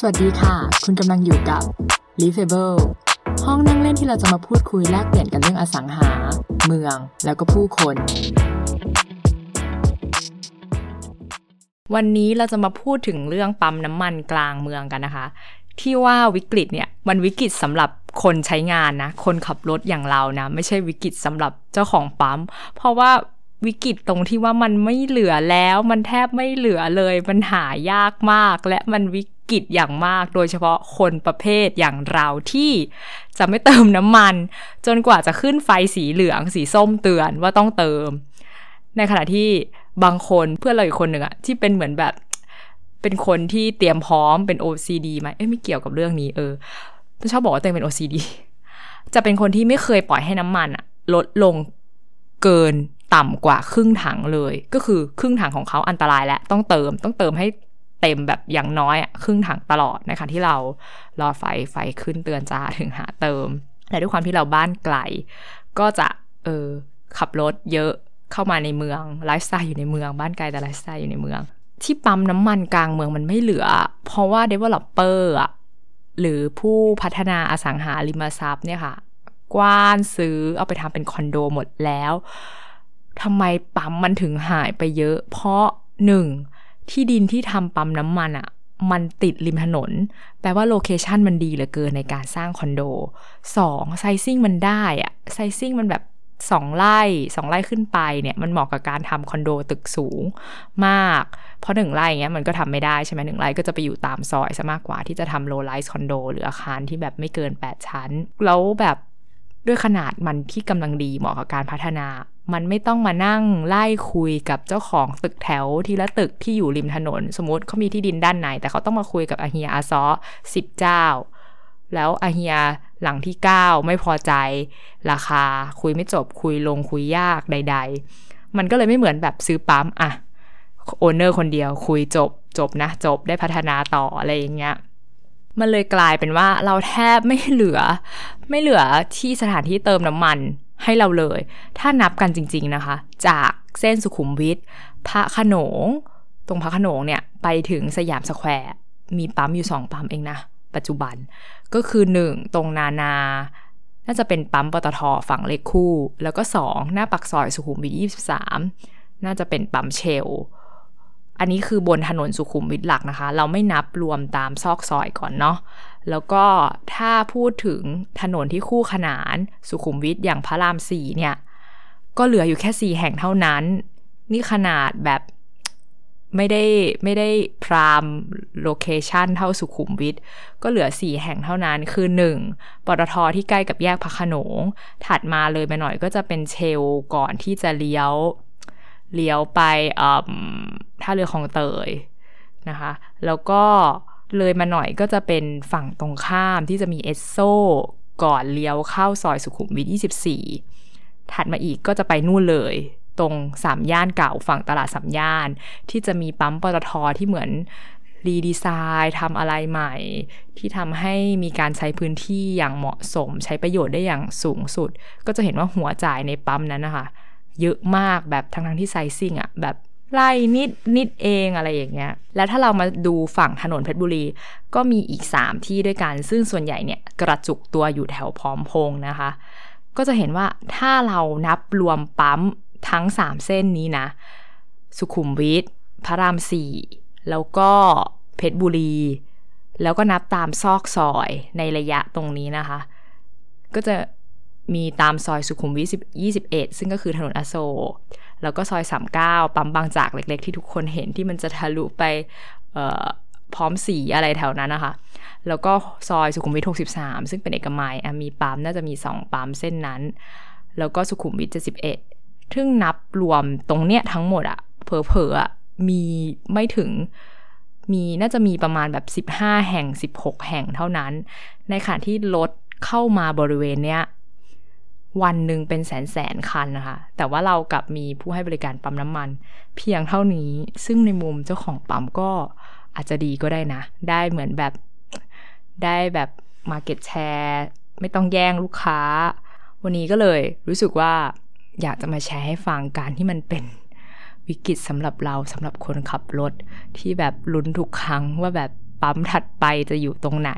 สวัสดีค่ะ คุณกำลังอยู่กับ l i v a b l e ห้องนั่งเล่นที่เราจะมาพูดคุยแลกเปลี่ยนกันเรื่องอสังหา เมือง แล้วก็ผู้คน วันนี้เราจะมาพูดถึงเรื่องปั๊มน้ำมันกลางเมืองกันนะคะ ที่ว่าวิกฤตเนี่ยมันวิกฤตสำหรับคนใช้งานนะ คนขับรถอย่างเรานะ ไม่ใช่วิกฤตสำหรับเจ้าของปั๊ม เพราะว่าวิกฤตตรงที่ว่ามันไม่เหลือแล้ว มันแทบไม่เหลือเลย มันหายากมาก และมันวิ กฤตอย่างมาก โดยเฉพาะคนประเภทอย่างเราที่จะไม่เติมน้ำมัน จนกว่าจะขึ้นไฟสีเหลืองสีส้มเตือนว่าต้องเติม ในขณะที่บางคนเพื่อนเราอีกคนหนึ่งอะที่เป็นเหมือนแบบเป็นคนที่เตรียมพร้อมเป็น OCD ไหมเอ้ยไม่เกี่ยวกับเรื่องนี้เออชอบบอกว่าตัวเองเป็น OCD จะเป็นคนที่ไม่เคยปล่อยให้น้ำมันอะลดลงเกินต่ำกว่าครึ่งถังเลย ก็คือครึ่งถังของเขาอันตรายแล้วต้องเติมต้องเติมให้ เต็มแบบอย่างน้อยครึ่งถังตลอดนะคะที่เรารอไฟไฟขึ้นเตือนจ้าถึงหาเติม แต่ด้วยความที่เราบ้านไกล ก็จะเออขับรถเยอะเข้ามาในเมืองไลฟ์สไตล์อยู่ในเมืองบ้านไกลแต่ไลฟ์สไตล์อยู่ในเมือง ที่ปั๊มน้ำมันกลางเมืองมันไม่เหลือ เพราะว่า developer อะหรือผู้พัฒนาอสังหาริมทรัพย์เนี่ยค่ะ กว้านซื้อเอาไปทำเป็นคอนโดหมดแล้วทำไมปั๊มมันถึงหายไปเยอะ เพราะหนึ่ง ที่ดินที่ทำปั๊มน้ำมันอะ่ะมันติดริมถนน แปลว่า location มันดีเหลือเกินในการสร้างคอนโดสอง sizing มันได้อะ sizing มันแบบสองไร่สองไร่ขึ้นไปเนี่ยมันเหมาะกับการทำคอนโดตึกสูงมาก เพราะหนึ่งไร่เงี้ยมันก็ทำไม่ได้ใช่ไหมหนึ่งไร่ก็จะไปอยู่ตามซอยซะมากกว่าที่จะทำ low rise คอนโดหรืออาคารที่แบบไม่เกิน 8 ชั้น แล้วแบบด้วยขนาดมันที่กำลังดีเหมาะกับการพัฒนา มันไม่ต้องมานั่งไล่คุยกับเจ้าของตึกแถวทีละตึกที่อยู่ริมถนน สมมติเขามีที่ดินด้านไหน แต่เขาต้องมาคุยกับอาเฮียอาซอสิบเจ้า แล้วอาเฮียหลังที่ 9 ไม่พอใจ ราคาคุยไม่จบคุยลงคุยยากใด ๆ มันก็เลยไม่เหมือนแบบซื้อปั๊มอะโอนเนอร์คนเดียวคุยจบจบนะจบได้พัฒนาต่ออะไรอย่างเงี้ยมันเลยกลายเป็นว่าเราแทบไม่เหลือ ไม่เหลือที่สถานที่เติมน้ำมัน ให้เราเลย ถ้านับกันจริง ๆนะคะ จากเส้นสุขุมวิทพระขนง ตรงพระขนงเนี่ย ไปถึงสยามสแควร์มีปั๊มอยู่สองปั๊มเองนะ ปัจจุบันก็คือหนึ่งตรงนานา น่าจะเป็นปั๊มปตทฝั่งเลขคู่ แล้วก็สองหน้าปากซอยสุขุมวิทยี่สิบสามน่าจะเป็นปั๊ม Shell อันนี้คือบนถนนสุขุมวิทหลักนะคะ เราไม่นับรวมตามซอกซอยก่อนเนาะแล้วก็ถ้าพูดถึงถนนที่คู่ขนานสุขุมวิทอย่างพระรามสี่เนี่ย ก็เหลืออยู่แค่สี่แห่งเท่านั้น นี่ขนาดแบบไม่ได้ไม่ได้ prime location เท่าสุขุมวิทก็เหลือสี่แห่งเท่านั้นคือหนึ่งปตทที่ใกล้กับแยกพระขนง ถัดมาเลยไปหน่อยก็จะเป็น Shellก่อนที่จะเลี้ยว เลี้ยวไป ท่าเรือของเตยนะคะ แล้วก็เลยมาหน่อยก็จะเป็นฝั่งตรงข้ามที่จะมีเอสโซก่อนเลี้ยวเข้าซอยสุขุมวิท 24 ถัดมาอีกก็จะไปนู่นเลย ตรงสามย่านเก่าฝั่งตลาดสามย่าน ที่จะมีปั๊มปตทที่เหมือนรีดีไซน์ทำอะไรใหม่ ที่ทำให้มีการใช้พื้นที่อย่างเหมาะสม ใช้ประโยชน์ได้อย่างสูงสุด ก็จะเห็นว่าหัวจ่ายในปั๊มนั้นนะคะ เยอะมากแบบทั้งทั้งที่ไซซิ่งอะแบบ ไล่นิดนิดเองอะไรอย่างเงี้ย แล้วถ้าเรามาดูฝั่งถนนเพชรบุรี ก็มีอีก 3 ที่ด้วยกัน ซึ่งส่วนใหญ่เนี่ยกระจุกตัวอยู่แถวพร้อมพงนะคะ ก็จะเห็นว่าถ้าเรานับรวมปั๊มทั้ง 3 เส้นนี้นะ สุขุมวิทพระรามสี่แล้วก็เพชรบุรี แล้วก็นับตามซอกซอยในระยะตรงนี้นะคะ ก็จะ มีตามซอยสุขุมวิท21 ซึ่งก็คือถนนอโศกแล้วก็ซอย 39 ปั๊มบางจากเล็ก ๆ ที่ทุกคนเห็นที่มันจะทะลุไปพร้อมสีอะไรแถวนั้นนะคะ แล้วก็ซอยสุขุมวิท 63 ซึ่งเป็นเอกมัยมีปั๊มน่าจะมี 2 ปั๊มเส้นนั้น แล้วก็สุขุมวิท 71 ซึ่งนับรวมตรงเนี้ยทั้งหมดอะเผลอๆอะมีไม่ถึงมีน่าจะมีประมาณแบบ 15 แห่ง 16 แห่งเท่านั้น ในขณะที่รถเข้ามาบริเวณเนี้ย วันหนึ่งเป็นแสนแสนคันนะคะ แต่ว่าเรากับมีผู้ให้บริการปั๊มน้ำมัน เพียงเท่านี้ ซึ่งในมุมเจ้าของปั๊มก็อาจจะดีก็ได้นะ ได้เหมือนแบบได้แบบมาเก็ตแชร์ไม่ต้องแย่งลูกค้า วันนี้ก็เลยรู้สึกว่าอยากจะมาแชร์ให้ฟังการที่มันเป็นวิกฤตสำหรับเราสำหรับคนขับรถ ที่แบบลุ้นทุกครั้งว่าแบบปั๊มถัดไปจะอยู่ตรงไหน